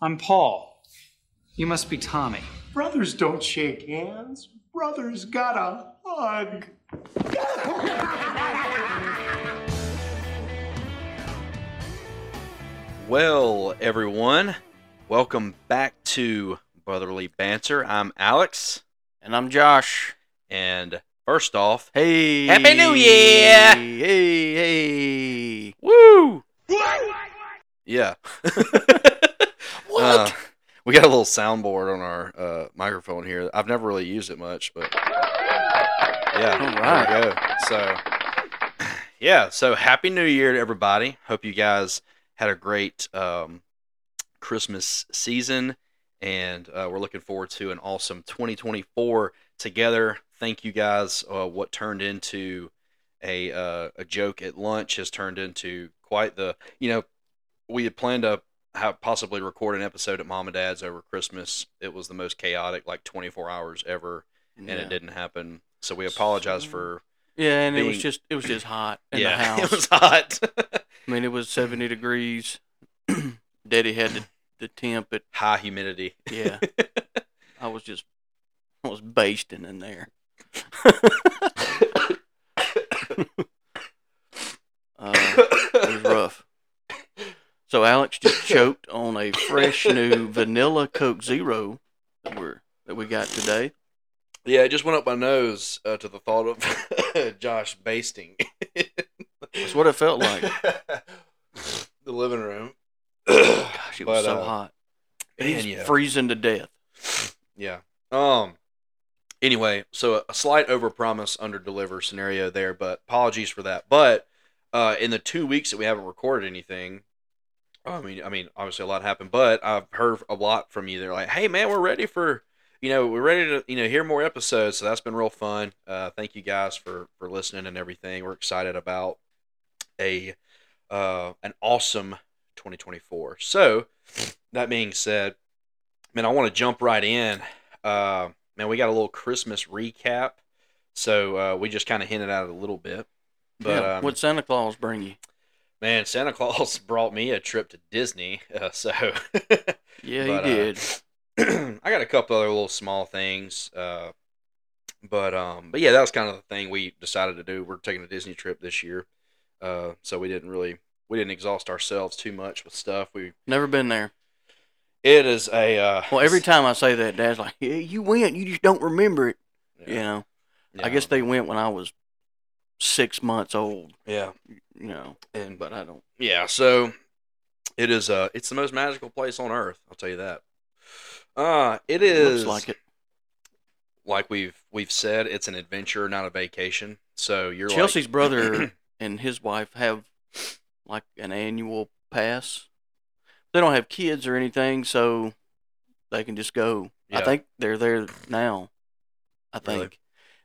I'm Paul. You must be Tommy. Brothers don't shake hands. Brothers gotta hug. Well, everyone, welcome back to Brotherly Banter. I'm Alex, And I'm Josh. and first off, Hey. Happy New Year! Hey, hey. woo! Yeah. What? Uh, we got a little soundboard on our uh, microphone here. I've never really used it much, but yeah, All right. there we go. So, yeah, so happy New Year to everybody. Hope you guys had a great um, Christmas season, and uh, we're looking forward to an awesome 2024 together. Thank you guys. Uh, what turned into a uh, a joke at lunch has turned into quite the you know we had planned to have possibly record an episode at mom and dad's over Christmas. It was the most chaotic like 24 hours ever, and yeah. it didn't happen. So we apologize So- for Yeah, and it was just it was just hot in yeah, the house. it was hot, I mean, it was 70 degrees. Daddy had the, the temp at high humidity. yeah. I was just I was basting in there. uh, it was rough. So Alex just choked on a fresh new vanilla Coke Zero that we're that we got today. Yeah, it just went up my nose uh, to the thought of Josh basting. That's what it felt like. the living room. Gosh, it was But, so uh, hot. He's yeah. freezing to death. Yeah. Um. Anyway, so a slight overpromise, under-deliver scenario there, but apologies for that. But uh, in the two weeks that we haven't recorded anything, I mean, I mean, obviously a lot happened, but I've heard a lot from you. They're like, "Hey, man, we're ready for, you know, we're ready to, you know, hear more episodes." So that's been real fun. Uh, thank you guys for for listening and everything. We're excited about a uh, an awesome 2024. So that being said, man, I want to jump right in. Uh, man, we got a little Christmas recap. So uh, we just kind of hinted at it a little bit. But yeah. um, What'd Santa Claus bring you? Man, Santa Claus brought me a trip to Disney. Uh, so Yeah, But, uh, he did. I got a couple other little small things. Uh, but um, but yeah, that was kind of the thing we decided to do. We're taking a Disney trip this year. Uh, so we didn't really we didn't exhaust ourselves too much with stuff. We Never been there. it is a uh, Well, every time I say that, Dad's like, "Yeah, you went. You just don't remember it." yeah, You know. yeah, I guess they went when I was six months old. yeah You know, and but I don't. Yeah, so it is uh it's the most magical place on earth, I'll tell you that. Uh it is Looks like it. like we've we've said, it's an adventure, not a vacation. So you're like- Chelsea's brother and his wife have like an annual pass. They don't have kids or anything, so they can just go. I think they're there now. I Really?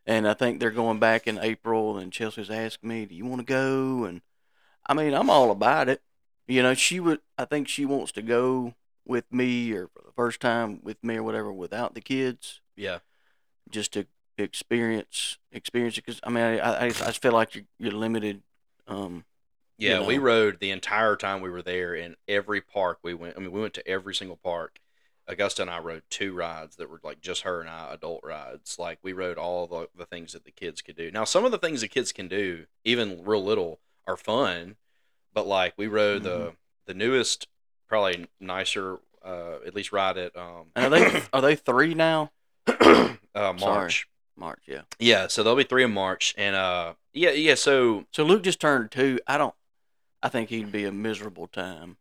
And I think they're going back in April and Chelsea's asked me, Do you want to go? And I mean, I'm all about it. You know, she would I think she wants to go with me or for the first time with me or whatever without the kids Yeah. just to experience experience it because I mean I, I I just feel like you're, you're limited. Um, Yeah, you we rode the entire time we were there in every park we went. I mean, we went to every single park. Augusta and I rode two rides that were like just her and I adult rides. Like we rode all the, the things that the kids could do. Now, some of the things the kids can do, even real little, are fun. But like we rode Mm-hmm. the the newest, probably nicer, uh, at least ride at um, and are they are they three now? uh, Sorry. March. March, yeah. Yeah, so they'll be three in March, and uh, yeah, yeah. So So Luke just turned two. I don't. I think he'd be a miserable time.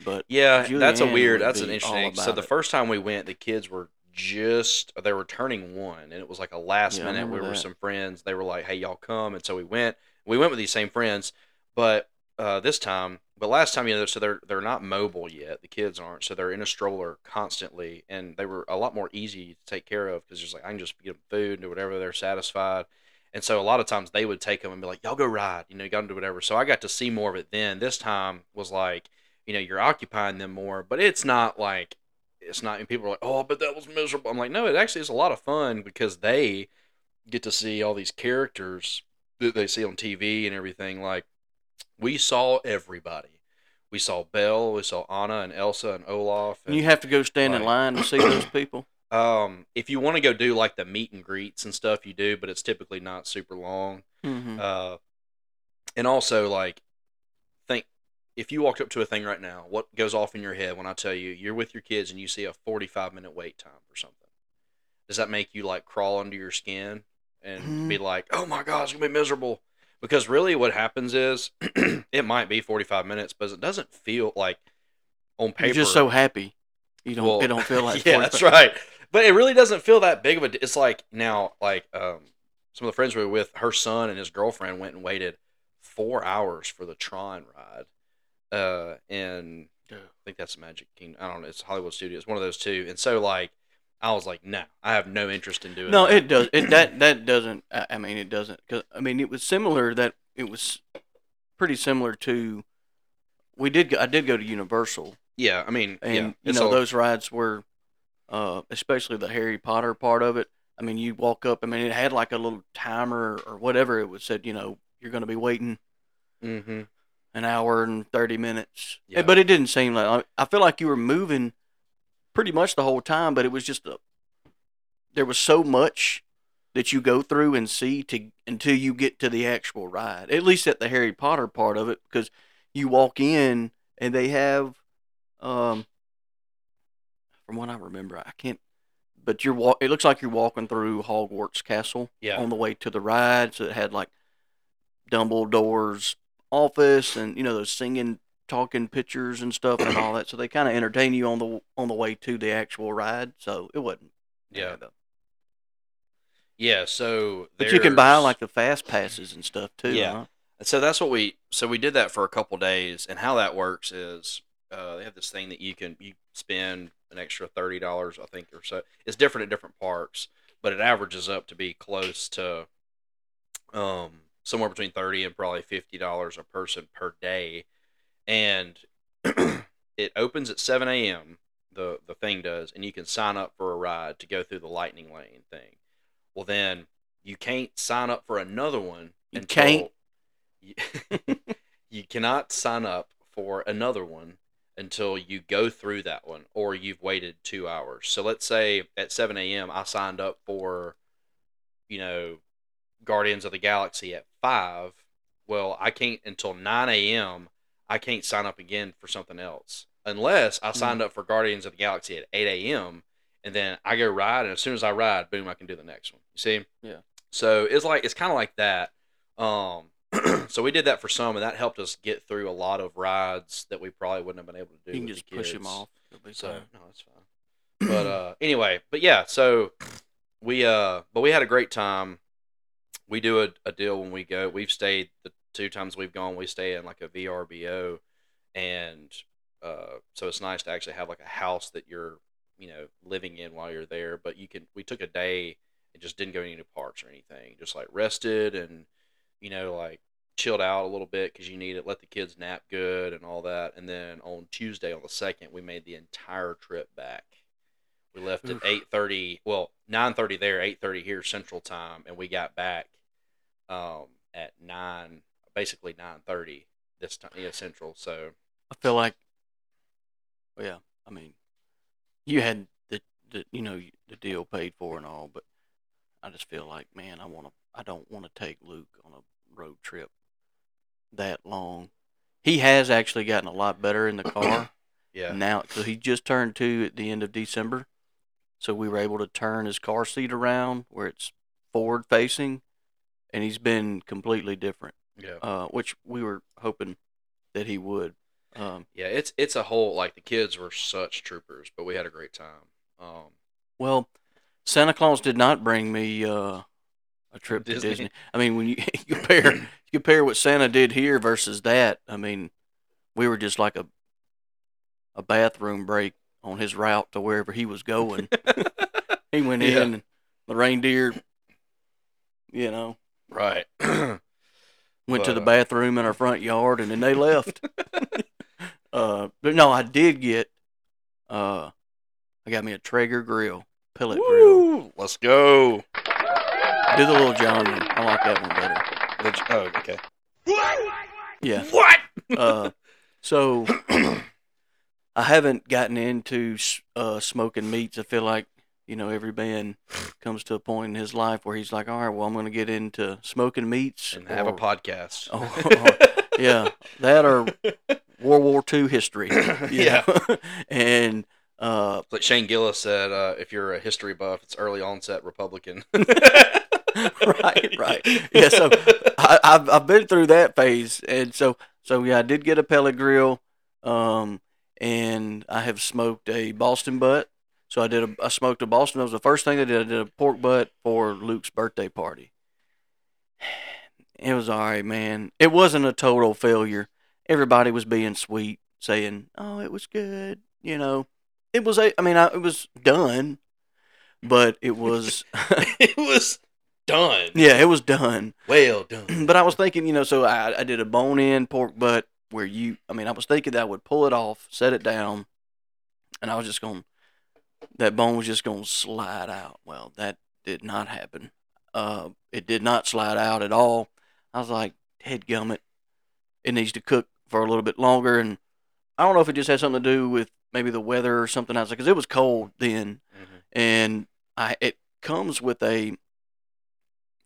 But Yeah, that's a weird. That's an interesting. So the it. first time we went, the kids were just they were turning one, and it was like a last Yeah, minute. We remember were some friends. They were like, "Hey, y'all come," and so we went. We went with these same friends, but uh, this time, but last time, you know, so they're they're not mobile yet. The kids aren't, so they're in a stroller constantly, and they were a lot more easy to take care of because just like I can just give them food and do whatever. They're satisfied. And so a lot of times they would take them and be like, "Y'all go ride," you know, you got to do whatever. So I got to see more of it then. This time was like, you know, you're occupying them more, but it's not like it's not. And people are like, "Oh, but that was miserable." I'm like, no, it actually is a lot of fun because they get to see all these characters that they see on TV and everything. Like we saw everybody. We saw Belle, we saw Anna and Elsa and Olaf. And you have to go stand in line to see those people. um, if you want to go do like the meet and greets and stuff, you do, but it's typically not super long. hmm Uh, and also like if you walked up to a thing right now, what goes off in your head when I tell you you're with your kids and you see a 45 minute wait time for something? Does that make you like crawl under your skin and be like, "Oh my god, it's going to be miserable?" Because really what happens is it might be 45 minutes, but it doesn't feel like on paper You're just so happy. You don't. well, it don't feel like. yeah, 45 that's right. But it really doesn't feel that big of a. It's like now, like um, some of the friends we were with, her son and his girlfriend went and waited four hours for the Tron ride, uh, and I think that's Magic Kingdom. I don't know. It's Hollywood Studios, one of those two. And so, like, I was like, no, I have no interest in doing. It. No, that. it does. It that that doesn't. I mean, it doesn't. Cause I mean, it was similar. That it was pretty similar to. We did. go I did go to Universal, Yeah, I mean, and yeah, you know all- those rides were, uh, especially the Harry Potter part of it. I mean, you walk up. I mean, it had like a little timer or whatever it was said. You know, you're going to be waiting Mhm. An hour and 30 minutes. Yeah. But it didn't seem like I feel like you were moving pretty much the whole time, but it was just a there was so much that you go through and see to until you get to the actual ride. At least at the Harry Potter part of it because you walk in and they have um from what I remember, I can't but you're walk it looks like you're walking through Hogwarts Castle Yeah. on the way to the ride. So it had like Dumbledore's office and you know those singing, talking pictures and stuff and all that. So they kind of entertain you on the on the way to the actual ride. So it wasn't. Yeah. Yeah, so But you can buy like the fast passes and stuff too. Yeah. huh? So that's what we so we did that for a couple days, and how that works is uh, they have this thing that you can you spend an extra thirty dollars, I think, or so. It's different at different parks, but it averages up to be close to um somewhere between thirty and probably fifty dollars a person per day, and it opens at seven a.m. the the thing does, and you can sign up for a ride to go through the lightning lane thing. Well, then you can't sign up for another one. You until- can't? you, you cannot sign up for another one until you go through that one or you've waited two hours. So let's say at 7 a.m. I signed up for, you know, Guardians of the Galaxy at 5. Well, I can't until 9 a.m. I can't sign up again for something else unless I signed up for Guardians of the Galaxy at 8 a.m. and then I go ride. And as soon as I ride, boom, I can do the next one. You see? Yeah. So it's like, it's kind of like that. Um, so we did that for some, and that helped us get through a lot of rides that we probably wouldn't have been able to do. You can just the push them off. So fine. no, it's fine. But uh, anyway, but yeah, so we uh, but we had a great time. We do a, a deal when we go. We've stayed the two times we've gone. We stay in like a VRBO, and uh, so it's nice to actually have like a house that you're you know living in while you're there. But you can. We took a day and just didn't go any parks or anything. Just like rested and you know like chilled out a little bit because you need it. Let the kids nap good and all that. And then on Tuesday, on the second, we made the entire trip back. We left at eight thirty. Well, nine thirty there, eight thirty here Central Time, and we got back um, at nine, basically nine thirty this time, yeah, Central. So I feel like, well, yeah. I mean, you had the, the you know the deal paid for and all, but I just feel like, man, I want to. I don't want to take Luke on a road trip that long. He has actually gotten a lot better in the car yeah, now. So he just turned two at the end of December, so we were able to turn his car seat around where it's forward facing, and he's been completely different. yeah, Uh, which we were hoping that he would. Um, yeah. It's it's a whole like the kids were such troopers, but we had a great time. Um, Well, Santa Claus did not bring me uh, a trip Disney? to Disney. I mean, when you compare you compare what Santa did here versus that, I mean, we were just like a a bathroom break on his route to wherever he was going. he went Yeah. in, and the reindeer, you know, right. went to the uh, bathroom in our front yard, and then they left. uh, but no, I did get. Uh, I got me a Traeger grill, pellet grill. Let's go. Do the little John one. I like that one better. The- Oh, okay. Yeah. What? Uh, So I haven't gotten into uh, smoking meats. I feel like you know every man comes to a point in his life where he's like, all right, well, I'm going to get into smoking meats and have a or- podcast. Oh, yeah, that or World War II history. Yeah. and uh, Like Shane Gillis said, uh, if you're a history buff, it's early onset Republican. right, right. Yeah, so I, I've I've been through that phase, and so so yeah, I did get a pellet grill, um, and I have smoked a Boston butt. So I did a I smoked a Boston. That was the first thing I did. I did a pork butt for Luke's birthday party. It was all right, man. It wasn't a total failure. Everybody was being sweet, saying, "Oh, it was good." You know, it was a. I mean, I, it was done, but it was. it was done. yeah, it was done. Well done. but I was thinking, you know, so I, I did a bone in pork butt where you, I mean, I was thinking that I would pull it off, set it down, and I was just going, that bone was just going to slide out. Well, that did not happen. Uh, it did not slide out at all. I was like, head gummit, it needs to cook for a little bit longer. And I don't know if it just had something to do with maybe the weather or something else, because it was cold then Mhm. and I it comes with a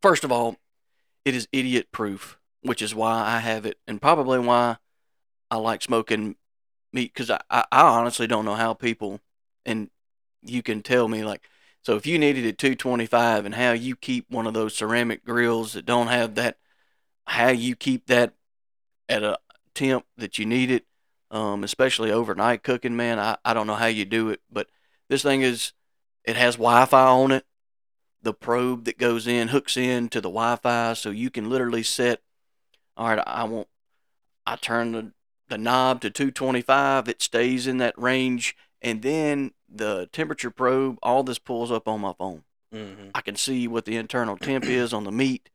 first of all, it is idiot proof, which is why I have it, and probably why I like smoking meat because I, I I honestly don't know how people and you can tell me like so if you needed it 225 and how you keep one of those ceramic grills that don't have that how you keep that at a temp that you need it um, especially overnight cooking man I, I don't know how you do it but this thing is it has Wi-Fi on it. The probe that goes in hooks in to the Wi-Fi, so you can literally set. All right, I want. I turn the the knob to 225. It stays in that range, and then the temperature probe. All this pulls up on my phone. Mhm. I can see what the internal temp is on the meat.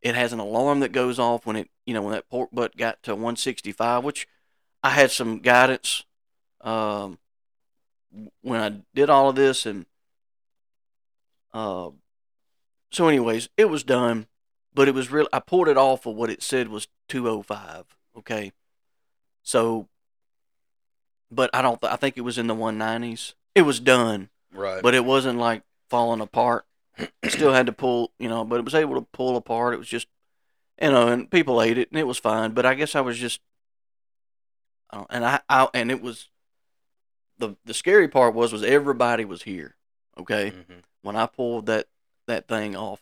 It has an alarm that goes off when it, you know, when that pork butt got to 165, which I had some guidance um, when I did all of this, and uh, so, anyways, it was done, but it was real. I pulled it off of what it said was 205. Okay, so, but I don't. I think it was in the 190s. It was done Right. but it wasn't like falling apart. Still had to pull, you know, but it was able to pull apart. It was just, you know, and people ate it and it was fine. But I guess I was just, I and I, I, and it was, the the scary part was was everybody was here, okay, Mhm. when I pulled that that thing off,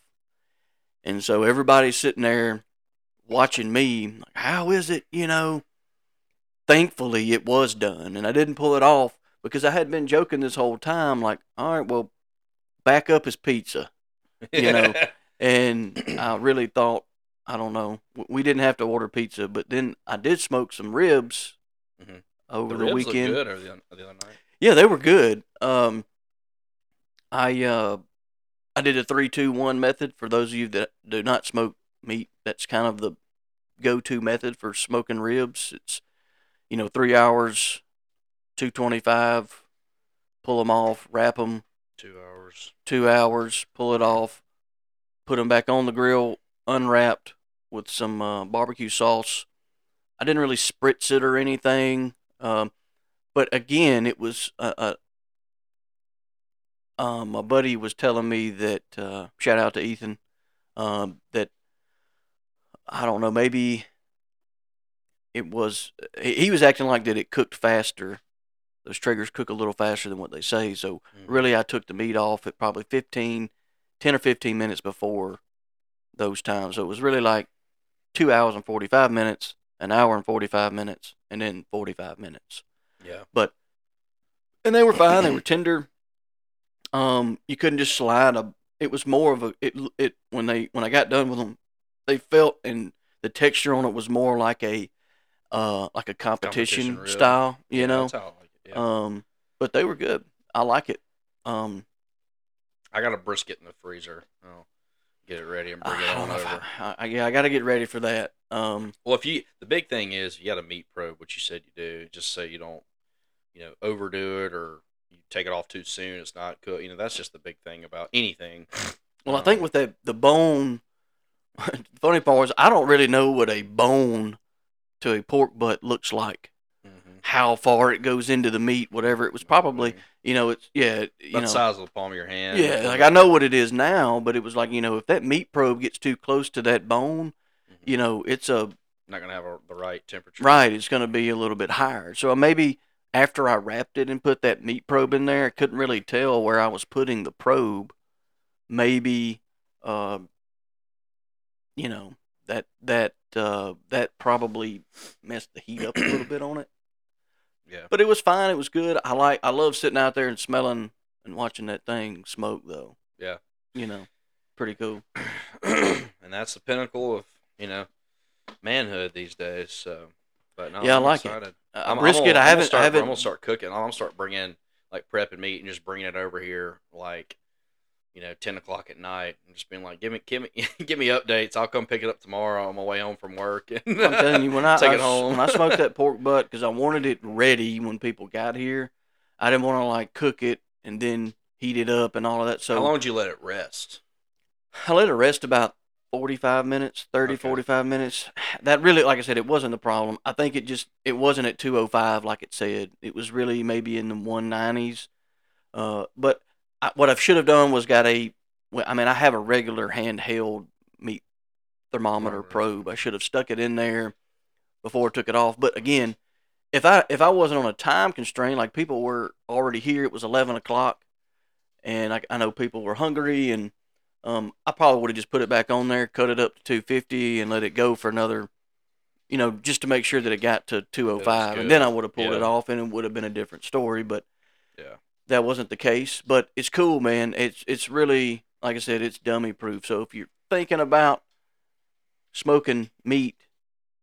and so everybody's sitting there watching me. Like, How is it, you know? Thankfully, it was done, and I didn't pull it off because I had been joking this whole time. Like, all right, well, back up his pizza, You know, and I really thought, I don't know, we didn't have to order pizza, but then I did smoke some ribs Mhm. over the the, ribs weekend. good or the, the other night. Yeah, they were good. Um, I uh, I did a three two one method for those of you that do not smoke meat. That's kind of the go to method for smoking ribs. It's you know three hours, two twenty five, pull them off, wrap them, Two hours. two hours, pull it off, put them back on the grill, unwrapped with some uh, barbecue sauce. I didn't really spritz it or anything, um, but again, it was a. a um, my buddy was telling me that uh, shout out to Ethan um, that I don't know maybe it was he he was acting like that it cooked faster. Those Traegers cook a little faster than what they say, so Mhm. really I took the meat off at probably 15, 10 or 15 minutes before those times. So it was really like two hours and 45 minutes, an hour and 45 minutes, and then 45 minutes. Yeah. But, and they were fine. They were tender. Um, you couldn't just slide a. It was more of a. It it when they when I got done with them, they felt and the texture on it was more like a, uh, like a competition, Competition style. You Yeah, know. That's how I like it. Yeah. Um, but they were good. I like it. Um, I got a brisket in the freezer. I'll get it ready and bring I it on over. I, I, yeah, I got to get ready for that. Um, Well, if you the big thing is you got a meat probe, which you said you do, just so you don't, you know, overdo it or you take it off too soon. It's not cooked. You know, that's just the big thing about anything. well, I think with the the bone, the funny part is I don't really know what a bone to a pork butt looks like. Mhm. how far it goes into the meat, whatever. It was probably, you know, it's yeah, you About know, the size of the palm of your hand. yeah. Like I know what it is now, but it was like you know, if that meat probe gets too close to that bone, Mhm. you know, it's a Not gonna have a, the right temperature. right. It's going to be a little bit higher. So maybe after I wrapped it and put that meat probe in there, I couldn't really tell where I was putting the probe. Maybe, uh, you know, that that uh, that probably messed the heat up a little bit on it. Yeah. But it was fine. It was good. I like. I love sitting out there and smelling and watching that thing smoke, though. Yeah. You know, pretty cool. and that's the pinnacle of you know manhood these days. So, but no, Yeah, I I'm like it. excited. Uh, I'm, I'm I I'm gonna haven't. Start, I haven't. I'm gonna start cooking. I'm gonna start bringing like prepping meat and just bringing it over here like you know ten o'clock at night and just being like, give me, give me, give me updates. I'll come pick it up tomorrow on my way home from work. And I'm telling you, when I, Take I it home. when I smoked that pork butt because I wanted it ready when people got here, I didn't want to like cook it and then heat it up and all of that. So How long did you let it rest? I let it rest about 45 minutes, 30, Okay. 45 minutes. That really, like I said, it wasn't the problem. I think it just, it wasn't at 205 like it said. It was really maybe in the 190s. Uh, but I, what I should have done was got a, well, I mean, I have a regular handheld meat thermometer probe. I should have stuck it in there before I took it off. But again, if I if I wasn't on a time constraint, like people were already here, it was 11 o'clock, and I, I know people were hungry, and um, I probably would have just put it back on there, cut it up to 250, and let it go for another, you know, just to make sure that it got to 205, and then I would have pulled it off, and it would have been a different story. But Yeah. That wasn't the case. But it's cool, man. It's it's really like I said, it's dummy proof. So if you're thinking about smoking meat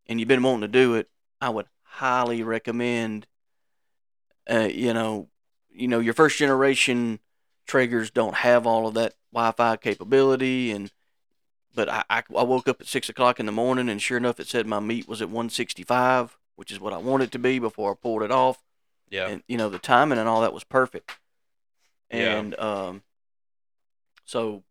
and you've been wanting to do it, I would highly recommend. Uh, you know, you know, your first generation Traegers don't have all of that Wi-Fi capability, and but I, I, I woke up at six o'clock in the morning, and sure enough, it said my meat was at 165, which is what I wanted to be before I pulled it off Yeah. and you know the timing and all that was perfect Yeah. and um so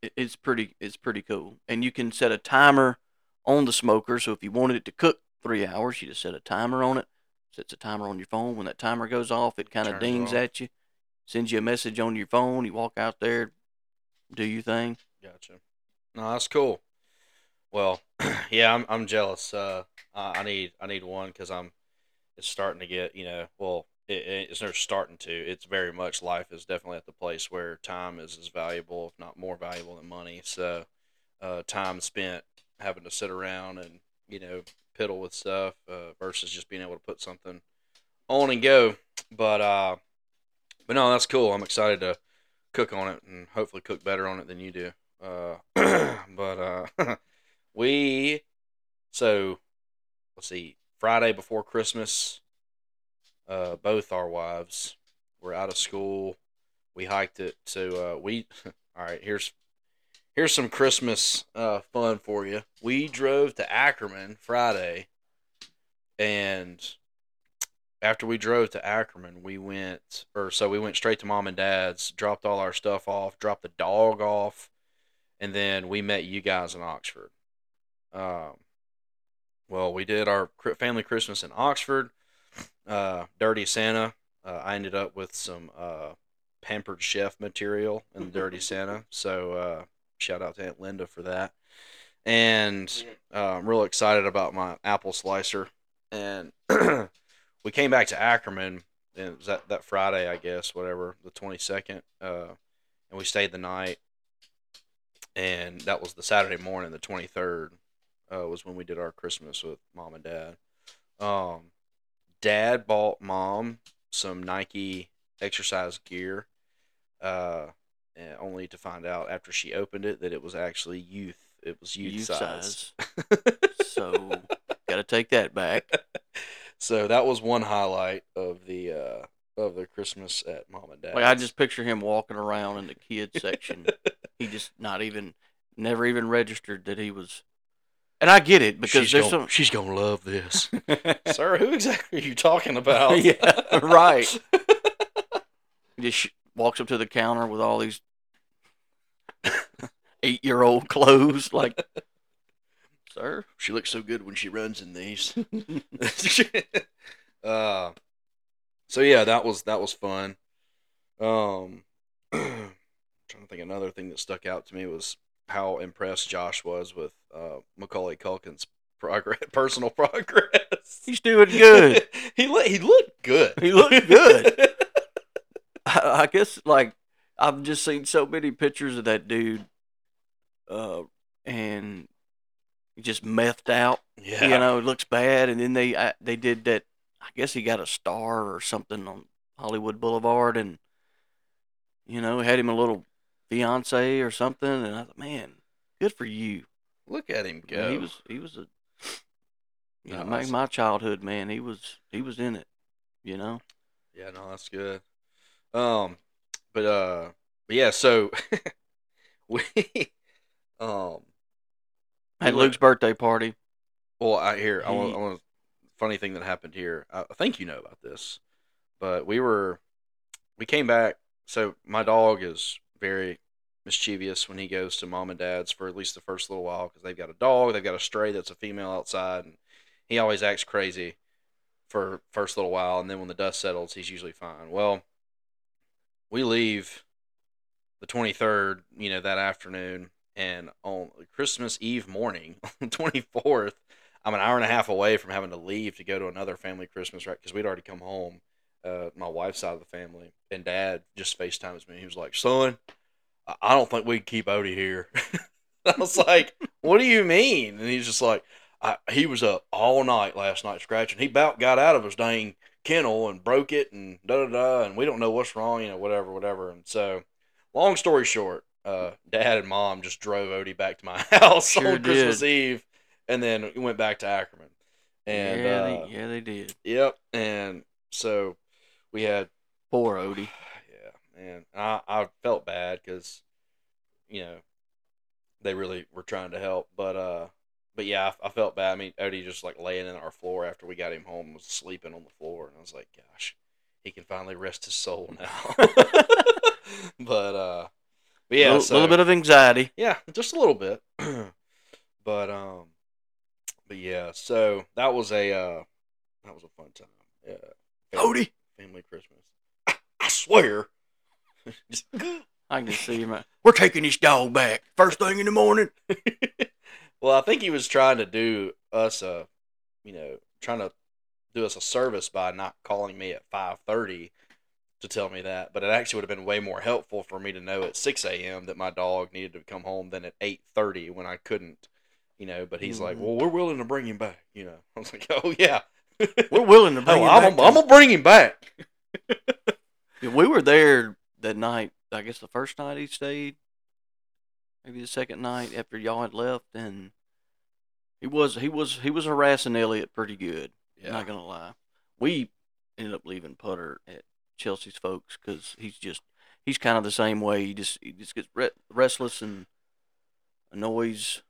it, it's pretty it's pretty cool and you can set a timer on the smoker so if you wanted it to cook three hours you just set a timer on it sets a timer on your phone when that timer goes off it kind of dings at you sends you a message on your phone you walk out there do your thing Gotcha. No, that's cool. Well, yeah, I'm I'm jealous. Uh, I I need I need one because I'm. It's starting to get you know. Well, it, it- it's not starting to. It's very much life is definitely at the place where time is as valuable, if not more valuable than money. So, uh, time spent having to sit around and you know piddle with stuff uh, versus just being able to put something on and go. But uh, but no, that's cool. I'm excited to cook on it and hopefully cook better on it than you do. Uh, but uh, we so let's see. Friday before Christmas, uh, both our wives were out of school. We hiked it. So uh, we all right. Here's here's some Christmas uh, fun for you. We drove to Ackerman Friday, and after we drove to Ackerman, we went, or so we went straight to mom and dad's, dropped all our stuff off, dropped the dog off, and then we met you guys in Oxford. Um, well, we did our family Christmas in Oxford. Uh, Dirty Santa. Uh, I ended up with some uh, pampered chef material in Dirty Santa. So uh, shout out to Aunt Linda for that. And uh, I'm real excited about my apple slicer. And we came back to Ackerman. And that, that Friday, I guess, whatever, the 22nd. Uh, and we stayed the night. And that was the Saturday morning, the 23rd, uh, was when we did our Christmas with mom and dad. Um, dad bought mom some Nike exercise gear, uh, and only to find out after she opened it that it was actually youth. It was youth, Youth size. so got to take that back so that was one highlight of the uh, of the Christmas at mom and dad. Like I just picture him walking around in the kids section. he just not even, never even registered that he was. And I get it because she's there's gonna, some. she's gonna love this, sir. Who exactly are you talking about? yeah, right. He just walks up to the counter with all these eight-year-old clothes, like, sir. She looks so good when she runs in these. Uh, so yeah, that was that was fun. Um, trying to think another thing that stuck out to me was how impressed Josh was with uh, Macaulay Culkin's progress, personal progress. He's doing good. he look, he looked good. He looked good. I, I guess like I've just seen so many pictures of that dude, uh, and he just methed out. yeah, You know, it looks bad. And then they I, they did that. I guess he got a star or something on Hollywood Boulevard, and you know had him a little fiance or something. And I thought, man, good for you. Look at him go. He was he was a you know, No, my, my childhood man. He was he was in it. You know. Yeah, no, that's good. Um, but uh, but yeah, so we um, At Luke's birthday party. well, I hear I want I want funny thing that happened here. I, I think you know about this, but we were we came back. So my dog is very mischievous when he goes to mom and dad's for at least the first little while because they've got a dog, they've got a stray that's a female outside, and he always acts crazy for first little while, and then when the dust settles, he's usually fine. Well, we leave the 23rd, you know, that afternoon, and on Christmas Eve morning, on the 24th, I'm an hour and a half away from having to leave to go to another family Christmas, right? Because we'd already come home, uh, my wife's side of the family, and Dad just FaceTimes me. He was like, "Son, I- don't think we can keep Odie here." I was like, "What do you mean?" And he's just like, I, "He was up all night last night scratching. He about got out of his dang kennel and broke it, and da da da, and we don't know what's wrong, you know, whatever, whatever." And so, long story short, uh, Dad and Mom just drove Odie back to my house Sure on Christmas. Eve, and then we went back to Ackerman. And yeah, uh, they, yeah, they did. Yep. And so we had, Poor Odie. Man. I, I felt bad because, you know, they really were trying to help. But, uh, but yeah, I, I felt bad. I mean, Odie just like laying in our floor after we got him home was sleeping on the floor. And I was like, gosh, he can finally rest his soul now. but, uh, but yeah, a little, so, little bit of anxiety. yeah, just a little bit. but um but yeah, so that was a uh that was a fun time. Yeah. Family, Odie. family Christmas. I swear. I can see him. We're taking this dog back first thing in the morning. well, I think he was trying to do us a you know, trying to do us a service by not calling me at five thirty to tell me that. But it actually would have been way more helpful for me to know at six AM that my dog needed to come home than at eight thirty when I couldn't. You know, but he's like, Mhm. Well, we're willing to bring him back, you know. I was like, Oh yeah. We're willing to bring Oh, him I'm, back. I'm gonna bring him back. Yeah, we were there that night. I guess the first night he stayed, maybe the second night after y'all had left, and he was he was he was harassing Elliot pretty good. Not gonna lie, we ended up leaving Putter at Chelsea's folks because he's just he's kind of the same way. He just he just gets re- restless and annoys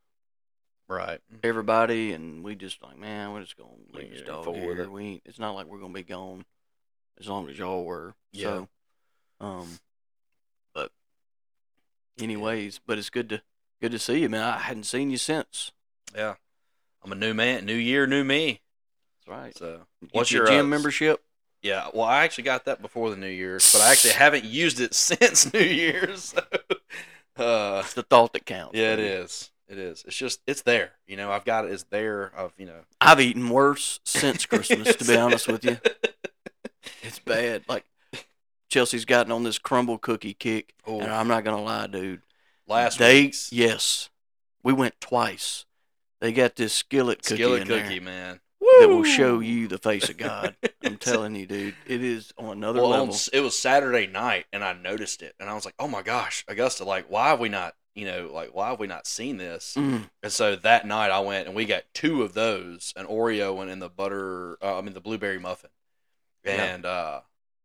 Right. everybody, and we just like man, we're just gonna leave this dog here. it. We ain't, it's not like we're gonna be gone as long as y'all were. Yeah. So, um, but anyways, but it's good to good to see you, man. I hadn't seen you since. Yeah. I'm a new man, new year, new me. That's right. So Get what's your your gym uh, membership? Yeah, well, I actually got that before the New Year's, but I actually haven't used it since New Year's. So, uh, It's the thought that counts. yeah, it is. It is. It's just it's there. You know, I've got it. It's there. I've you know. I've eaten worse since Christmas, to be honest with you. It's bad. Like Chelsea's gotten on this Crumbl cookie kick, Oh, and I'm not gonna lie, dude. last they week's yes, we went twice. They got this skillet cookie skillet in cookie, there man. that will show you the face of God. I'm telling you, dude, it is on another well, level. s- it was Saturday night, and I noticed it, and I was like, "Oh my gosh, Augusta! Like, why have we not, you know, like, why have we not seen this?" Mm, And so that night, I went and we got two of those, an Oreo one and the butter, uh, I mean the blueberry muffin, Yeah. and uh,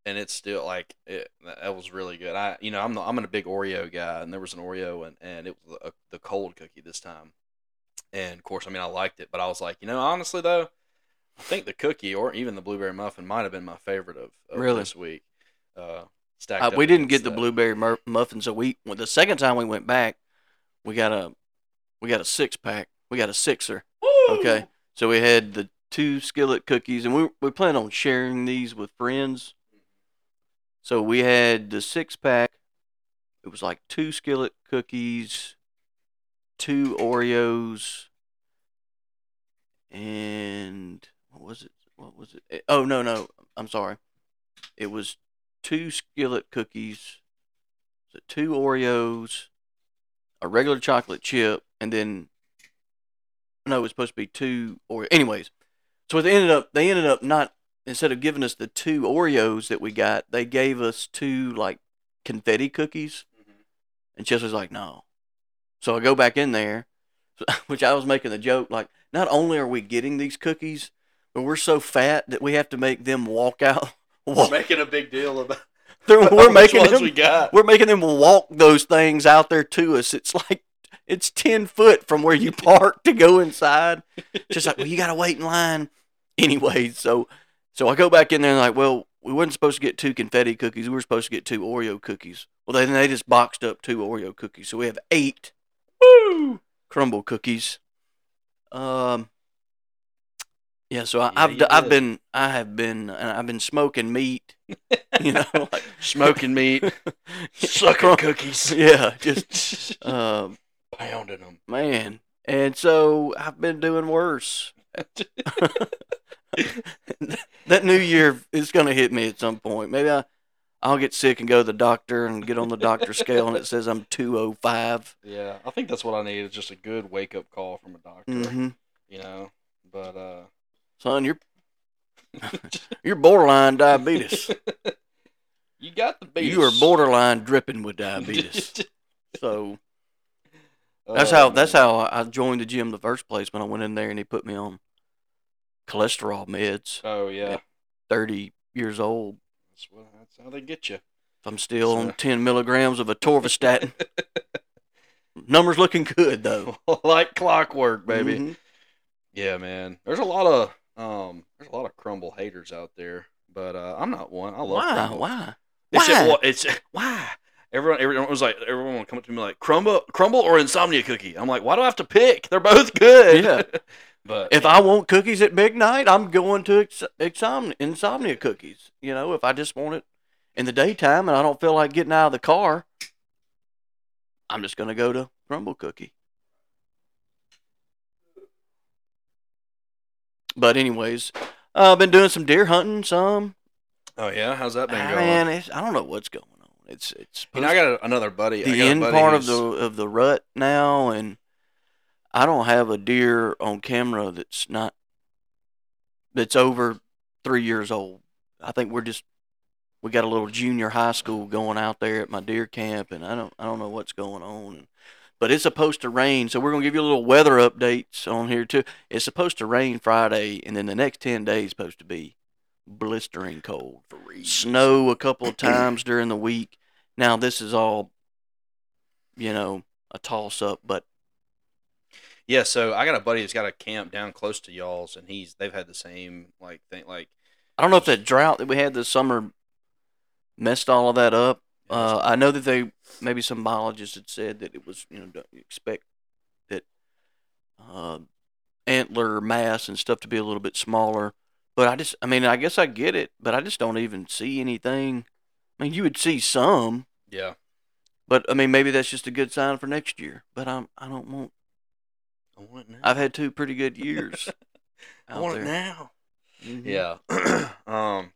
and it's still like it, that was really good. I, you know, I'm the, I'm a big Oreo guy, and there was an Oreo, and and it was a, the cold cookie this time, and of course, I mean, I liked it, but I was like, you know, honestly though, I think the cookie or even the blueberry muffin might have been my favorite of, of Really? this week. Uh, stacked uh, up we didn't get the blueberry mur- muffins. So we well, the second time we went back, we got a we got a six pack. We got a sixer. Okay, so we had the two skillet cookies, and we we plan on sharing these with friends. So we had the six pack. It was like two skillet cookies, two Oreos, and what was it? What was it? Eh, Oh no, no, I'm sorry. It was two skillet cookies, so two Oreos, a regular chocolate chip, and then no, it was supposed to be two Oreo. Anyways, so they ended up they ended up not instead of giving us the two Oreos that we got, they gave us two like confetti cookies, mm-hmm. and Chelsea's like, no. So I go back in there, which I was making the joke like, not only are we getting these cookies, but we're so fat that we have to make them walk out. We're making a big deal about. we're making them we got. we're making them walk those things out there to us. It's like it's ten foot from where you park to go inside. Just like, well, you gotta wait in line. Anyway, so so I go back in there and like, well, we weren't supposed to get two confetti cookies. We were supposed to get two Oreo cookies. Well, then they just boxed up two Oreo cookies, so we have eight Woo! Crumbl cookies. Um. Yeah, so I, Yeah, I've you d- I've been I have been and I've been smoking meat. You know, like Smoking meat, sucking cookies, Yeah, just um. pounding them. Man, and so I've been doing worse. that new year is going to hit me at some point. Maybe I, I'll get sick and go to the doctor and get on the doctor scale and it says I'm 205. Yeah, I think that's what I need. Is just a good wake up call from a doctor. Mm-hmm. You know, but uh, Son, you're you're borderline diabetes. you got the beat. You are borderline dripping with diabetes. So that's how that's how I joined the gym the first place when I went in there and he put me on cholesterol meds. Oh yeah, 30 years old. that's, what, that's how they get you. I'm still on 10 milligrams of atorvastatin. Numbers looking good though, like clockwork, baby. Mhm. Yeah, man. There's a lot of um, there's a lot of Crumbl haters out there, but uh, I'm not one. I love Why? Crumbl. Why? It's, Why? well, it's why everyone everyone was like everyone would come up to me like Crumbl Crumbl or insomnia cookie. I'm like, why do I have to pick? They're both good. Yeah. but If I want cookies at midnight, I'm going to ex- insomnia, insomnia cookies. You know, if I just want it in the daytime and I don't feel like getting out of the car, I'm just going to go to Crumbl cookie. But anyways, uh, I've been doing some deer hunting. Some oh yeah, how's that been Ah, going? man, it's, I don't know what's going on. It's it's you know, I got another buddy. The end buddy part of the of the rut now, and I don't have a deer on camera that's not that's over three years old. I think we're just we got a little junior high school going out there at my deer camp, and I don't I don't know what's going on. But it's supposed to rain, so we're gonna give you a little weather updates on here too. It's supposed to rain Friday, and then the next ten days supposed to be blistering cold snow a couple of times during the week. Now this is all, you know, a toss up, but Yeah, so I got a buddy that's got a camp down close to y'all's, and he's they've had the same like thing. Like, I don't know if that drought that we had this summer messed all of that up. Uh, I know that they maybe some biologists had said that it was you know don't expect that uh, antler mass and stuff to be a little bit smaller. But I just I mean I guess I get it, but I just don't even see anything. I mean you would see some, yeah, but I mean maybe that's just a good sign for next year. But I'm I don't want I want it now. I've had two pretty good years. I want there. it now. Mhm. Yeah. um.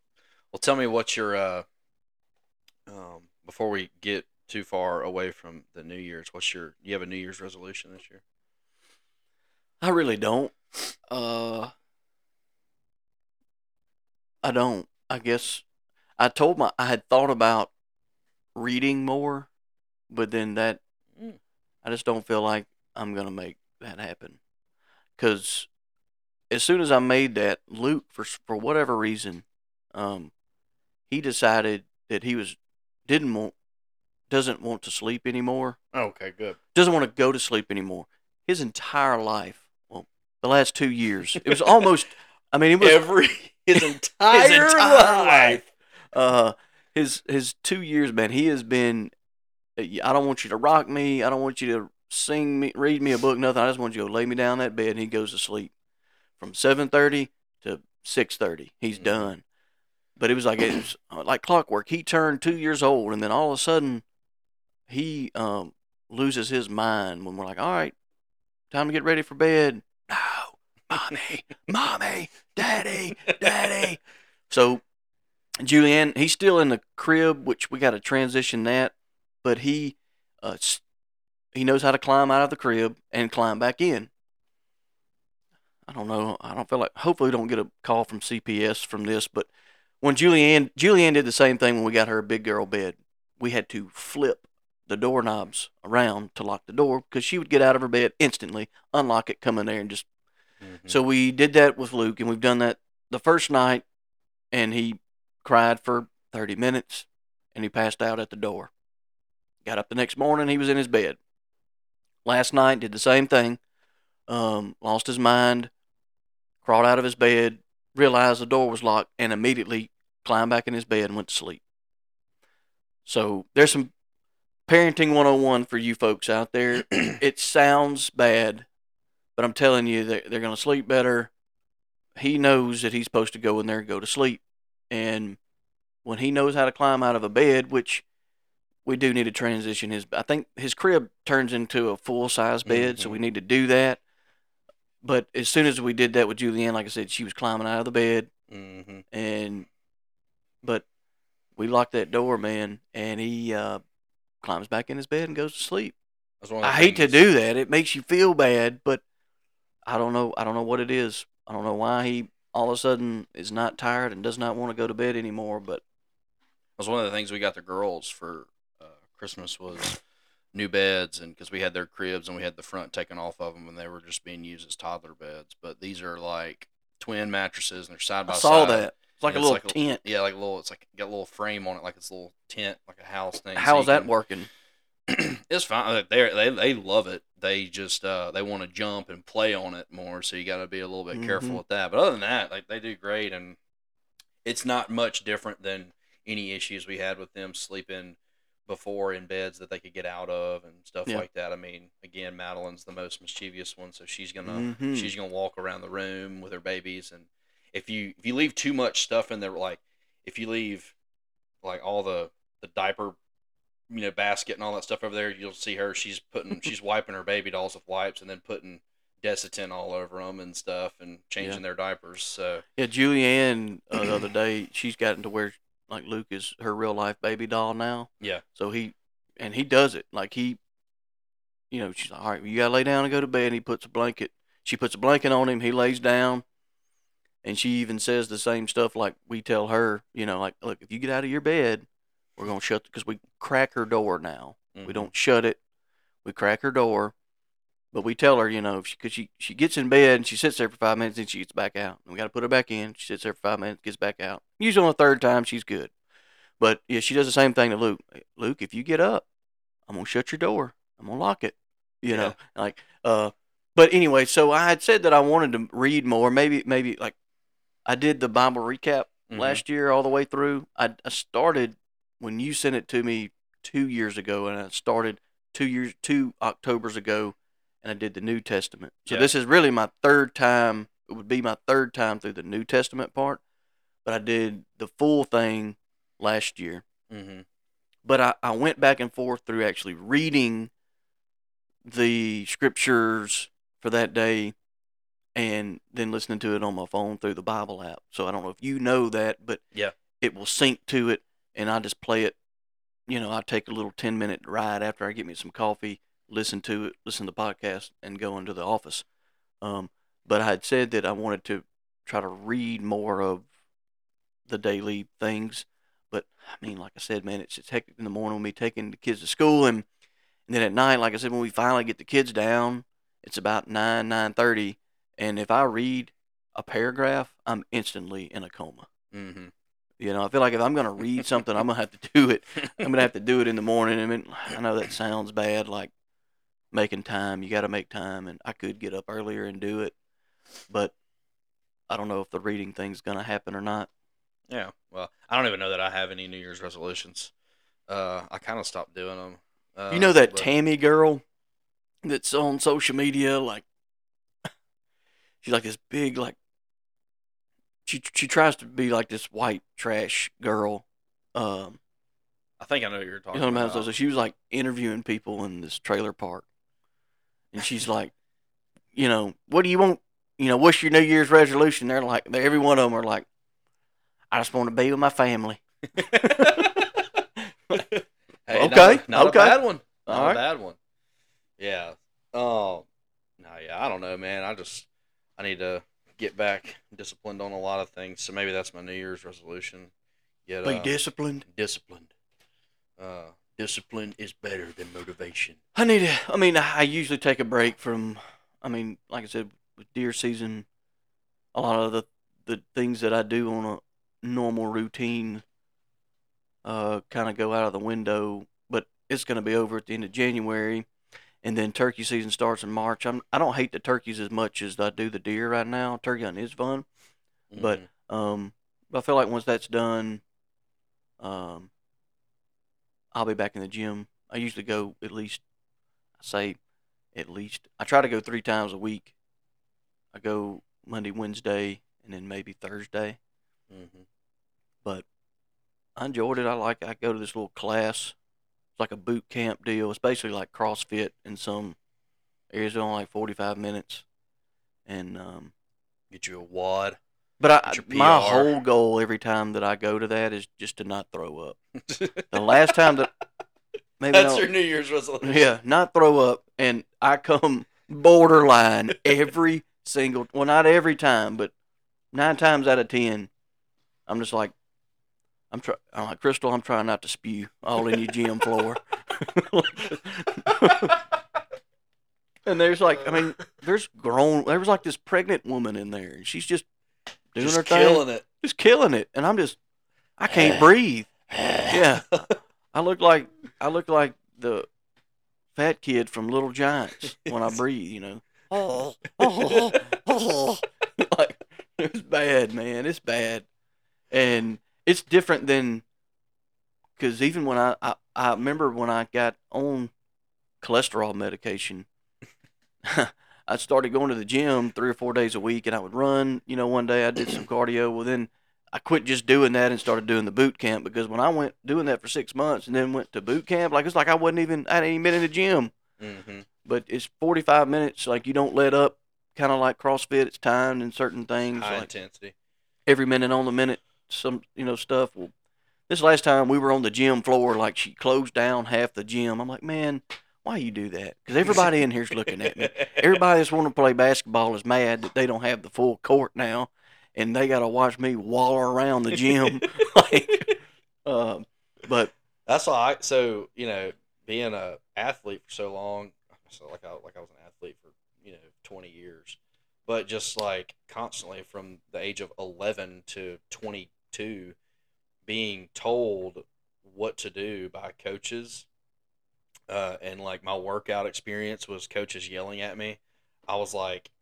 Well, tell me what your uh. Um. Before we get too far away from the New Year's, what's your? You have a New Year's resolution this year? I really don't. Uh, I don't. I guess I told my I had thought about reading more, but then that Mm. I just don't feel like I'm gonna make that happen. Cause as soon as I made that, Luke for for whatever reason, um, he decided that he was didn't want doesn't want to sleep anymore Okay, good. doesn't want to go to sleep anymore. His entire life, well, the last two years, it was almost. I mean, it was Every his entire, his entire life. life. Uh, his his two years, man. He has been. I don't want you to rock me. I don't want you to sing me, read me a book, nothing. I just want you to go lay me down in that bed, and he goes to sleep from 7:30 to 6:30. He's Mhm. done. But it was like it was uh, like clockwork. He turned two years old, and then all of a sudden, he um, loses his mind when we're like, "All right, time to get ready for bed." No, mommy, mommy, daddy, daddy. So, Julianne, he's still in the crib, which we got to transition that, but he, uh, he knows how to climb out of the crib and climb back in. I don't know. I don't feel like. Hopefully, we don't get a call from CPS from this. But when Julianne, Julianne did the same thing when we got her a big girl bed. We had to flip the doorknobs around to lock the door because she would get out of her bed instantly, unlock it, come in there, and just. Mhm. So we did that with Luke, and we've done that the first night, and he cried for thirty minutes, and he passed out at the door. Got up the next morning, he was in his bed. Last night, did the same thing. Um, lost his mind, crawled out of his bed, realized the door was locked, and immediately climbed back in his bed and went to sleep. So there's some parenting 101 for you folks out there. it sounds bad, but I'm telling you, they're, they're going to sleep better. He knows that he's supposed to go in there and go to sleep. And when he knows how to climb out of a bed, which we do need to transition his, I think his crib turns into a full size bed, so we need to do that. But as soon as we did that with Julianne, like I said, she was climbing out of the bed, Mhm. and but we locked that door, man, and he uh, climbs back in his bed and goes to sleep. I hate to do that. It makes you feel bad, but I don't know. I don't know what it is. I don't know why he all of a sudden is not tired and does not want to go to bed anymore. But was one of the things we got the girls for Christmas was new beds, and because we had their cribs and we had the front taken off of them, and they were just being used as toddler beds. But these are like twin mattresses, and they're side by side. I saw side. that. It's like And a little like tent. Yeah, like a little. It's like got a little frame on it, like it's a little tent, like a house thing. so How's you that can- working? it's fine. They they they love it. They just uh, they want to jump and play on it more. So you got to be a little bit careful Mhm. with that. But other than that, like they do great, and it's not much different than any issues we had with them sleeping before in beds that they could get out of and stuff Yeah. like that. I mean, again, Madeline's the most mischievous one, so she's gonna Mhm. she's gonna walk around the room with her babies, and if you if you leave too much stuff in there, like if you leave like all the the diaper you know basket and all that stuff over there you'll see her she's putting she's wiping her baby dolls with wipes and then putting desitin all over them and stuff and changing their diapers so Yeah, Julianne uh, the other day, she's gotten to where like Luke is her real life baby doll now. yeah So he and he does it like he, you know, she's like, all right, you gotta lay down and go to bed. And he puts a blanket. She puts a blanket on him. He lays down, and she even says the same stuff like we tell her. You know, like look, if you get out of your bed, we're gonna shut because we crack her door now. We Mhm. don't shut it. We crack her door, but we tell her, you know, because she, she she gets in bed and she sits there for five minutes and she gets back out. And we got to put her back in. She sits there for five minutes, gets back out. Usually on the third time, she's good. But yeah, she does the same thing to Luke. Luke, if you get up, I'm gonna shut your door. I'm gonna lock it. You know, like uh. But anyway, so I had said that I wanted to read more. Maybe maybe like I did the Bible recap Mhm. last year all the way through. I, I started when you sent it to me two years ago, and I started two years two October's ago, and I did the New Testament. So Yeah. this is really my third time. It would be my third time through the New Testament part, but I did the full thing last year. Mhm. But I, I went back and forth through actually reading the scriptures for that day and then listening to it on my phone through the Bible app. So I don't know if you know that, but Yeah. it will sync to it and I just play it. You know, I take a little 10 minute ride after I get me some coffee, listen to it, listen to the podcast, and go into the office. Um, but I had said that I wanted to try to read more of the daily things. But I mean, like I said, man, it's, it's hectic in the morning with me taking the kids to school, and, and then at night, like I said, when we finally get the kids down, it's about nine nine thirty, and if I read a paragraph, I'm instantly in a coma. Mm-hmm. You know, I feel like if I'm gonna read something, I'm gonna have to do it. I'm gonna have to do it in the morning. I mean, I know that sounds bad, like making time. You got to make time, and I could get up earlier and do it, but I don't know if the reading thing's gonna happen or not. yeah well i don't even know that i have any new year's resolutions uh i kind of stopped doing them uh, you know that but- Tammy girl that's on social media, like she's like this big, like she she tries to be like this white trash girl. Um, I think I know what you're you talking know what about. So she was like interviewing people in this trailer park, and she's like, you know, what do you want? You know, what's your New Year's resolution? They're like, they every one of them are like, I just want to be with my family. hey, Okay, not, not okay. a bad one. Not All a right. bad one. Yeah. Oh, no, yeah. I don't know, man. I just I need to get back disciplined on a lot of things. So maybe that's my New Year's resolution. Get Be uh, disciplined. disciplined. Uh, discipline is better than motivation. I need to. I mean, I usually take a break from. I mean, like I said, with deer season, a lot of the the things that I do on a normal routine, uh, kind of go out of the window. But it's going to be over at the end of January, and then turkey season starts in March. I'm. I don't hate the turkeys as much as I do the deer right now. Turkey hunting is fun, But- Mhm. um, I feel like once that's done, um, I'll be back in the gym. I usually go at least, I say, at least. I try to go three times a week. I go Monday, Wednesday, and then maybe Thursday. Mhm. I enjoyed it. I like. I go to this little class. It's like a boot camp deal. It's basically like CrossFit in some areas. It's only like forty five minutes, and um, get you a WOD. But I, my whole goal every time that I go to that is just to not throw up. The last time that maybe That's I'll- your New Year's resolution. yeah, not throw up, and I come borderline every single. Well, not every time, but nine times out of ten, I'm just like, I'm try. I'm like Crystal. I'm trying not to spew all in your gym floor. and there's like, I mean, there's grown. There was like this pregnant woman in there, and she's just doing Just her thing killing it. just killing it, and I'm just, I can't breathe. Yeah, I look like I look like the fat kid from Little Giants when I breathe. You know, oh, oh, oh. like it's bad, man. It's bad, and it's different than because even when I, I I remember when I got on cholesterol medication. I started going to the gym three or four days a week, and I would run. You know, one day I did some cardio. Well, then I quit just doing that and started doing the boot camp because when I went doing that for six months and then went to boot camp, like it's like I wasn't even I hadn't even been in the gym. hmm But it's forty five minutes. Like you don't let up. Kind of like CrossFit, it's timed and certain things. High like intensity. every minute on the minute, some you know stuff. Well, this last time we were on the gym floor, like she closed down half the gym. I'm like, man, why you do that? Because everybody in here's looking at me. Everybody that's want to play basketball is mad that they don't have the full court now, and they got to watch me waller around the gym. like, um, but That's why I so you know being a athlete for so long, so like I like I was an athlete for you know twenty years, but just like constantly from the age of eleven to twenty two, being told what to do by coaches, uh, and like my workout experience was coaches yelling at me. I was like,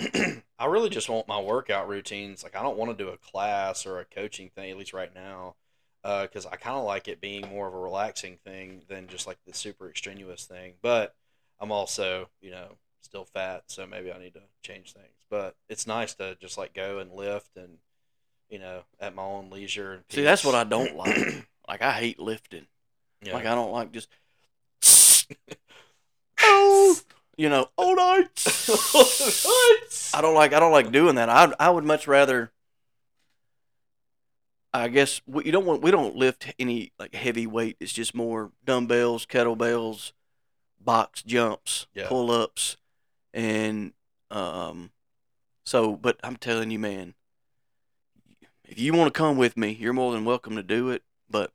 I really just want my workout routines. Like I don't want to do a class or a coaching thing at least right now because I kind of like it being more of a relaxing thing than just like the super extraneous thing. But I'm also, you know, still fat, so maybe I need to change things. But it's nice to just like go and lift and, you know, at my own leisure. And see, that's what I don't like. like I hate lifting. Yeah. Like I don't like just. oh, you know, all night. I don't like I don't like doing that. I I would much rather. I guess we, you don't want we don't lift any like heavy weight. It's just more dumbbells, kettlebells, box jumps, Yeah. pull ups, and um. So, but I'm telling you, man, if you want to come with me, you're more than welcome to do it. But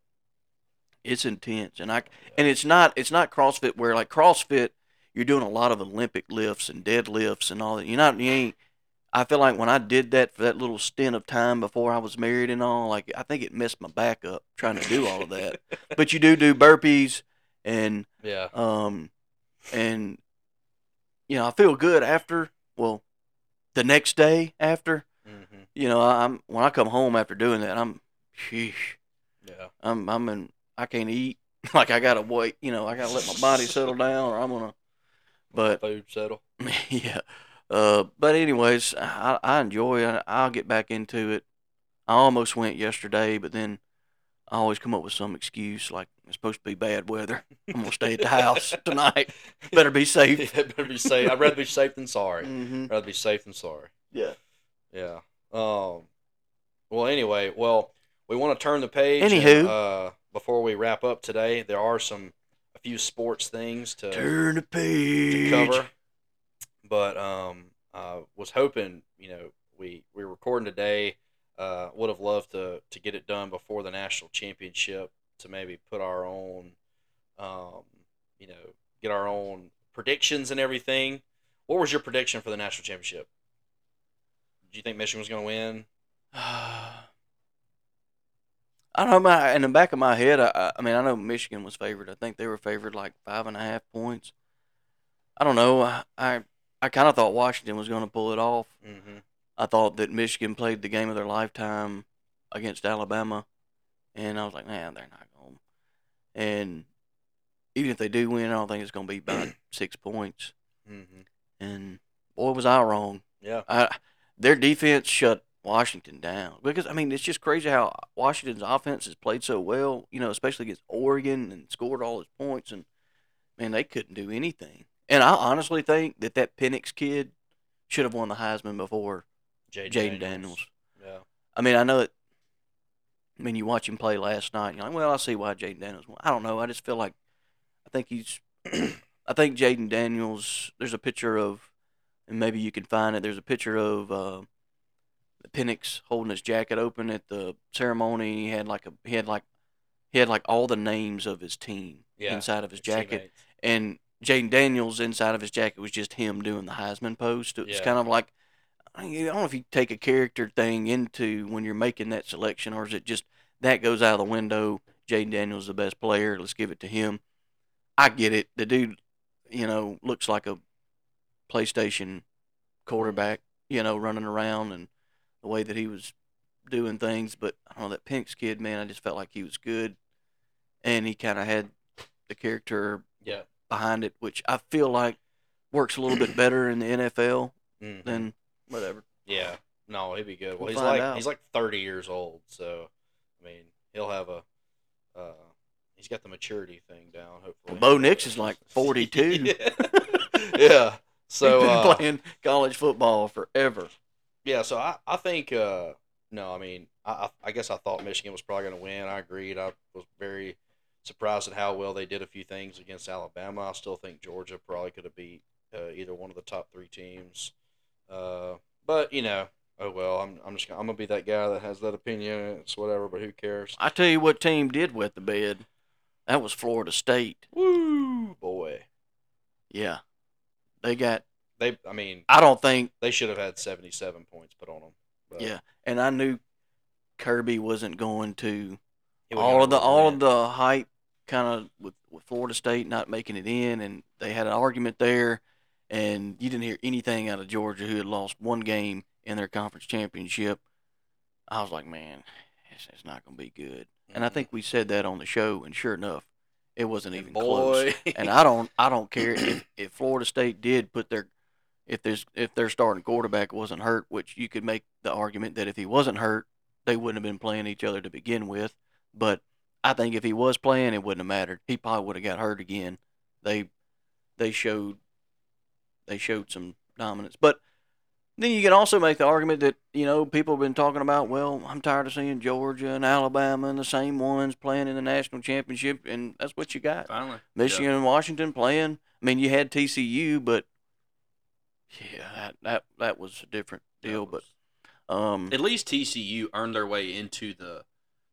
it's intense, and I and it's not it's not CrossFit where like CrossFit you're doing a lot of Olympic lifts and deadlifts and all that. You're not you ain't. I feel like when I did that for that little stint of time before I was married and all, like I think it messed my back up trying to do all of that. but you do do burpees and yeah. um and you know I feel good after. Well, the next day after, hmm you know I'm when I come home after doing that, I'm, sheesh, Yeah. I'm I'm in I can't eat. Like I gotta wait, you know, I gotta let my body settle down, or I'm gonna. But Food settle. yeah, uh, but anyways, I, I enjoy. it. I'll get back into it. I almost went yesterday, but then I always come up with some excuse like it's supposed to be bad weather. I'm gonna stay at the house tonight. Better be safe. Yeah, better be safe. I'd rather be safe than sorry. Mm-hmm. I'd rather be safe than sorry. Yeah. Yeah. Um. Well, anyway, well, we want to turn the page. and, Anywho. uh, before we wrap up today, there are some a few sports things to Turn the to page. cover. But um, uh, was hoping you know we we're recording today. Uh, would have loved to to get it done before the national championship to maybe put our own, um, you know, get our own predictions and everything. What was your prediction for the national championship? Do you think Michigan was going to win? I don't know. My in the back of my head, I- I, I mean, I know Michigan was favored. I think they were favored like five and a half points. I don't know. I I, I kind of thought Washington was going to pull it off. Mm-hmm. I thought that Michigan played the game of their lifetime against Alabama, and I was like, man, they're not going. And even if they do win, I don't think it's going to be by six points. Mm-hmm. And boy, was I wrong. Yeah. I, their defense shut Washington down because I mean it's just crazy how Washington's offense has played so well. You know, especially against Oregon and scored all his points, and man, they couldn't do anything. And I honestly think that that Penix kid should have won the Heisman before Jayden, Jayden Daniels. Yeah. I mean, I know it. I mean, you watch him play last night. And you're like, well, I see why Jayden Daniels. Won. I don't know. I just feel like I think he's. I think Jayden Daniels. There's a picture of, and maybe you can find it. There's a picture of uh, Penix holding his jacket open at the ceremony. He had like a he had like he had like all the names of his team Yeah. inside of his jacket, teammates. and Jayden Daniels inside of his jacket was just him doing the Heisman post. It was Yeah. kind of like I don't know if you take a character thing into when you're making that selection, or is it just that goes out of the window? Jayden Daniels is the best player. Let's give it to him. I get it. The dude, you know, looks like a PlayStation quarterback. You know, running around and the way that he was doing things. But I don't know that Penix kid, man. I just felt like he was good, and he kind of had the character Yeah. behind it, which I feel like works a little bit better in the NFL Mhm. than whatever. Yeah. No, he'd be good. Well, We'll he's like out. he's like 30 years old, so I mean, he'll have a uh he's got the maturity thing down, hopefully. Bo Nix is like 42. yeah. So He's been uh, playing college football forever. Yeah, so I I think uh no, I mean, I I, guess I thought Michigan was probably going to win. I agreed. I was very surprised at how well they did a few things against Alabama. I still think Georgia probably could have beat uh, either one of the top 3 teams. Uh but, you know, oh well, I'm I'm just gonna, I'm going to be that guy that has that opinion. It's whatever, but who cares? I tell you what team did wet the bed. That was Florida State. Woo, boy. Yeah. They got They I mean, I don't think they should have had 77 points put on them. But yeah. And I knew Kirby wasn't going to all of the all of the hype kind of with, with Florida State not making it in, and they had an argument there, and you didn't hear anything out of Georgia, who had lost one game in their conference championship. I was like, man, it's, it's not going to be good, and I Mhm. think we said that on the show, and sure enough, it wasn't And even close. And I don't, I don't care if, if Florida State did put their, if there's if their starting quarterback wasn't hurt, which you could make the argument that if he wasn't hurt, they wouldn't have been playing each other to begin with. But I think if he was playing, it wouldn't have mattered. He probably would have got hurt again. They they showed they showed some dominance. But then you can also make the argument that you know people have been talking about. Well, I'm tired of seeing Georgia and Alabama and the same ones playing in the national championship, and that's what you got. Finally. Michigan and Washington playing. I mean, you had TCU, but yeah, that that, that was a different deal. But um, At least TCU earned their way into the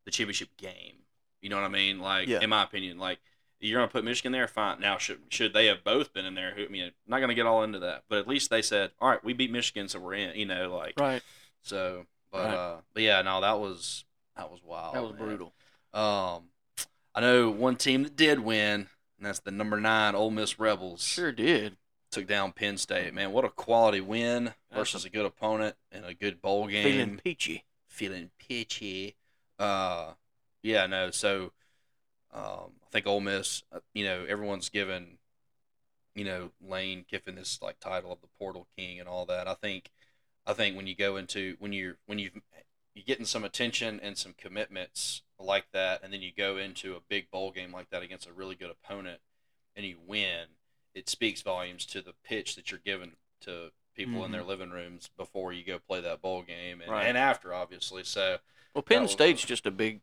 the championship game. You know what I mean? Like, Yeah. in my opinion, like you're gonna put Michigan there, fine. Now, should should they have both been in there? Who- I mean, not gonna get all into that, but at least they said, all right, we beat Michigan, so we're in. You know, like right, So, but Right. uh, but yeah, no, that was that was wild. that was man. brutal. Um, I know one team that did win, and that's the number nine Ole Miss Rebels. Sure did. Took down Penn State. Man, what a quality win versus a good opponent in a good bowl game. Feeling peachy. feeling pitchy. Uh, yeah, no. So, um, I think Ole Miss. uh, You know, everyone's given, you know, Lane Kiffin this like title of the Portal King and all that. I think, I think when you go into when you're when you've you getting some attention and some commitments like that, and then you go into a big bowl game like that against a really good opponent, and you win. It speaks volumes to the pitch that you're giving to people in their living rooms before you go play that bowl game, and, Right. and after, obviously. So Well, Penn was- State's just a big,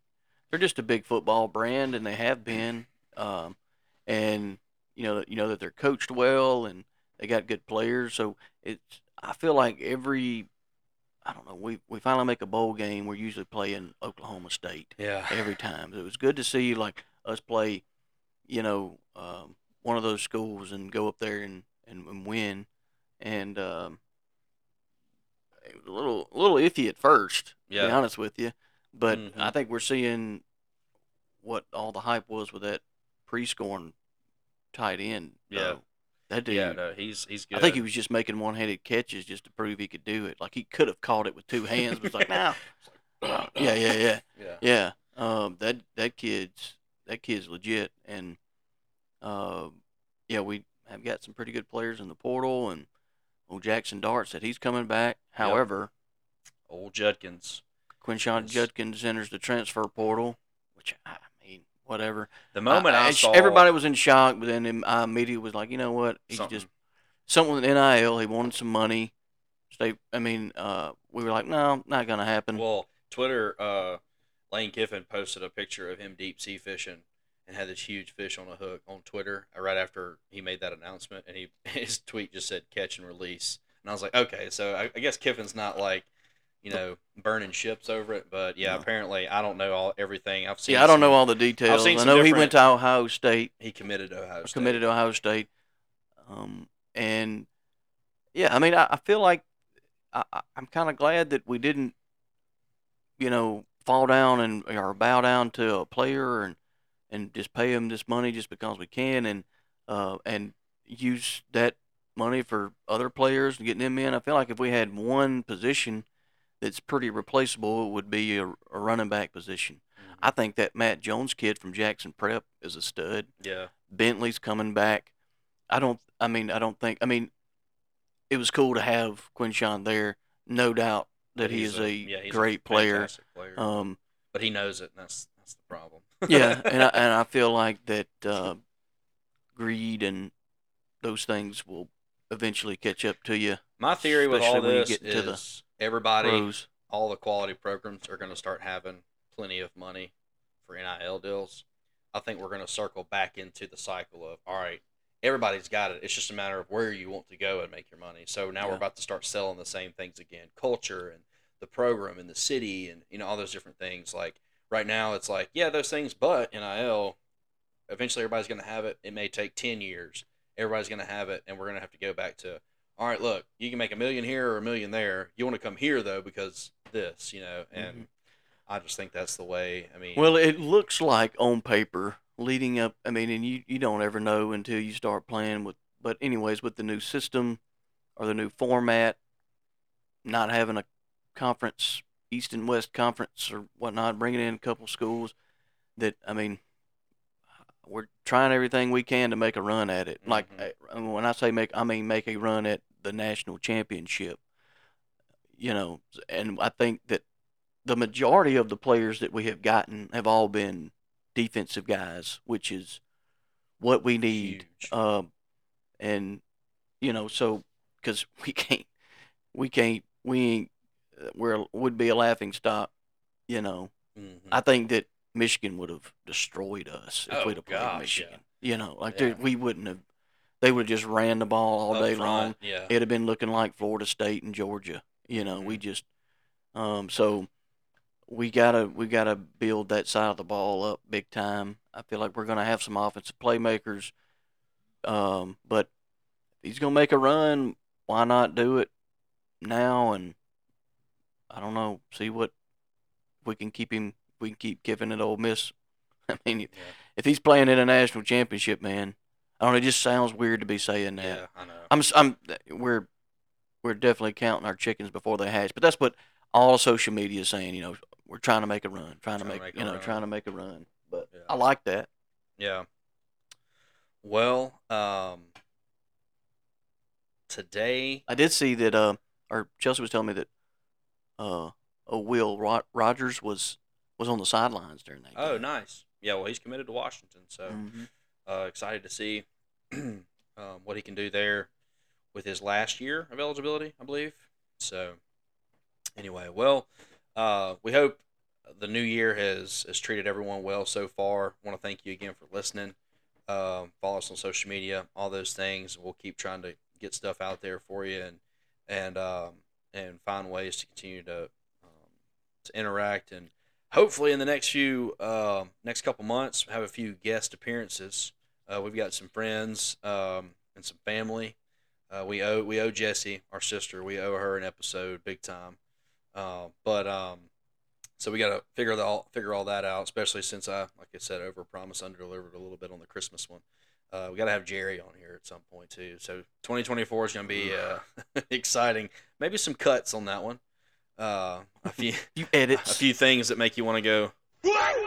they're just a big football brand, and they have been. Um, and you know, you know that they're coached well, and they got good players. So it's, I feel like every, I don't know, we we finally make a bowl game. We're usually playing Oklahoma State yeah, every time. It was good to see like us play, you know, um, one of those schools and go up there and and, and win. And um, it was a little a little iffy at first, to be Yeah. honest with you. But Mhm. I think we're seeing what all the hype was with that Prieskorn tight end. Yeah. though. that dude. yeah, no, he's he's good. I think he was just making one-handed catches just to prove he could do it. Like he could have caught it with two hands, but it's like, nah. yeah, yeah, yeah. yeah, Yeah, um, that that kid's that kid's legit, and uh, yeah, we have got some pretty good players in the portal, and old Jackson Dart said he's coming back. However, old Judkins. Quinshon Yes. Judkins enters the transfer portal, which I mean, whatever. The moment I, I- saw everybody was in shock, but then I immediately was like, you know what? He's something, just something with NIL. He wanted some money. Stay. I mean, uh, we were like, no, not gonna happen. Well, Twitter, uh, Lane Kiffin posted a picture of him deep sea fishing and had this huge fish on a hook on Twitter uh, right after he made that announcement, and he his tweet just said catch and release, and I was like, okay, so I, I guess Kiffin's not like, you know, burning ships over it, but yeah, No. apparently I don't know all everything. I've seen. yeah, I don't some- know all the details. I know he went to Ohio State. He committed to Ohio State. committed to Ohio State. Um, and yeah, I mean, I, I feel like I, I'm kind of glad that we didn't, you know, fall down and or bow down to a player and and just pay them this money just because we can and uh, and use that money for other players and getting them in. I feel like if we had one position that's pretty replaceable, it would be a, a running back position. Mhm. I think that Matt Jones kid from Jackson Prep is a stud. Yeah, Bentley's coming back. I don't. I mean, I don't think. I mean, it was cool to have Quinshon there. No doubt that he is a, yeah, he's great player. player. Um, but he knows it, and that's that's the problem. Yeah, and I, and I feel like that uh, greed and those things will eventually catch up to you. My theory with all especially when you this get to the is everybody, Pros. all the quality programs are going to start having plenty of money for NIL deals. I think we're going to circle back into the cycle of all right, everybody's got it. It's just a matter of where you want to go and make your money. So now we're about to start selling the same things again, culture and the program and the city and you know all those different things. Like right now, it's like yeah, those things, but NIL. Eventually, everybody's going to have it. It may take ten years. Everybody's going to have it, and we're going to have to go back to all right, look, you can make a million here or a million there. You want to come here though because this, you know, and mm-hmm. I just think that's the way. I mean, Well, it looks like on paper leading up. I mean, and you, you don't ever know until you start playing with. But anyways, with the new system or the new format, not having a conference, East and West conference or whatnot, bringing in a couple schools, that I mean, we're trying everything we can to make a run at it. Like Mhm. uh, when I say make, I mean make a run at the national championship. You know, and I think that the majority of the players that we have gotten have all been defensive guys, which is what we need. Um, and you know, so because we can't, we can't, we ain't, we're would be a laughing stock. You know, Mhm. I think that Michigan would have destroyed us if Oh, we'd have played gosh, yeah. Michigan. You know, like Yeah. we wouldn't have. They would have just ran the ball all Up day front, long Yeah. it'd have been looking like Florida State and Georgia. You know, we just um so we gotta we gotta build that side of the ball up big time. I feel like we're gonna have some offensive playmakers. Um, but if he's gonna make a run, why not do it now and I don't know, see what we can keep him we can keep giving it old miss. I mean Yeah. if he's playing in a national championship, man, I don't know, it just sounds weird to be saying that. Yeah, I know. I'm I'm we're we're definitely counting our chickens before they hatch, but that's what all social media is saying. You know, we're trying to make a run, trying, to Trying to make, make a you know run. trying to make a run. But Yeah. I like that. Yeah. Well, um, today, I did see that. Uh, or Chelsea was telling me that uh oh, Will Ro- Rogers was was on the sidelines during that. Oh, game. nice. Yeah, well, he's committed to Washington, so Mhm. uh, excited to see um, what he can do there with his last year of eligibility, I believe. So, anyway, well, uh, we hope the new year has has treated everyone well so far. Want to thank you again for listening. Um, follow us on social media, all those things. We'll keep trying to get stuff out there for you and and um, and find ways to continue to um, to interact and hopefully in the next few uh, next couple months have a few guest appearances. Uh, we've got some friends um, and some family. Uh, we owe we owe Jesse, our sister, we owe her an episode, big time. Uh, but um, so we got to figure all figure all that out, especially since I, like I said, over promise, under delivered a little bit on the Christmas one. Uh, we got to have Jerry on here at some point too. So 2024 is going to be uh, exciting. Maybe some cuts on that one. Uh, a few You a few things that make you want to go.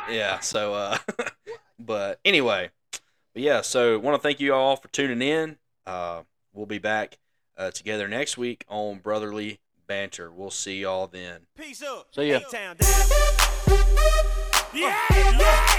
Yeah. So, uh, but anyway, but yeah. So, want to thank you all for tuning in. Uh, we'll be back uh, together next week on Brotherly Banter. We'll see y'all then. Peace up. See ya. A-Town down. Yeah, yeah.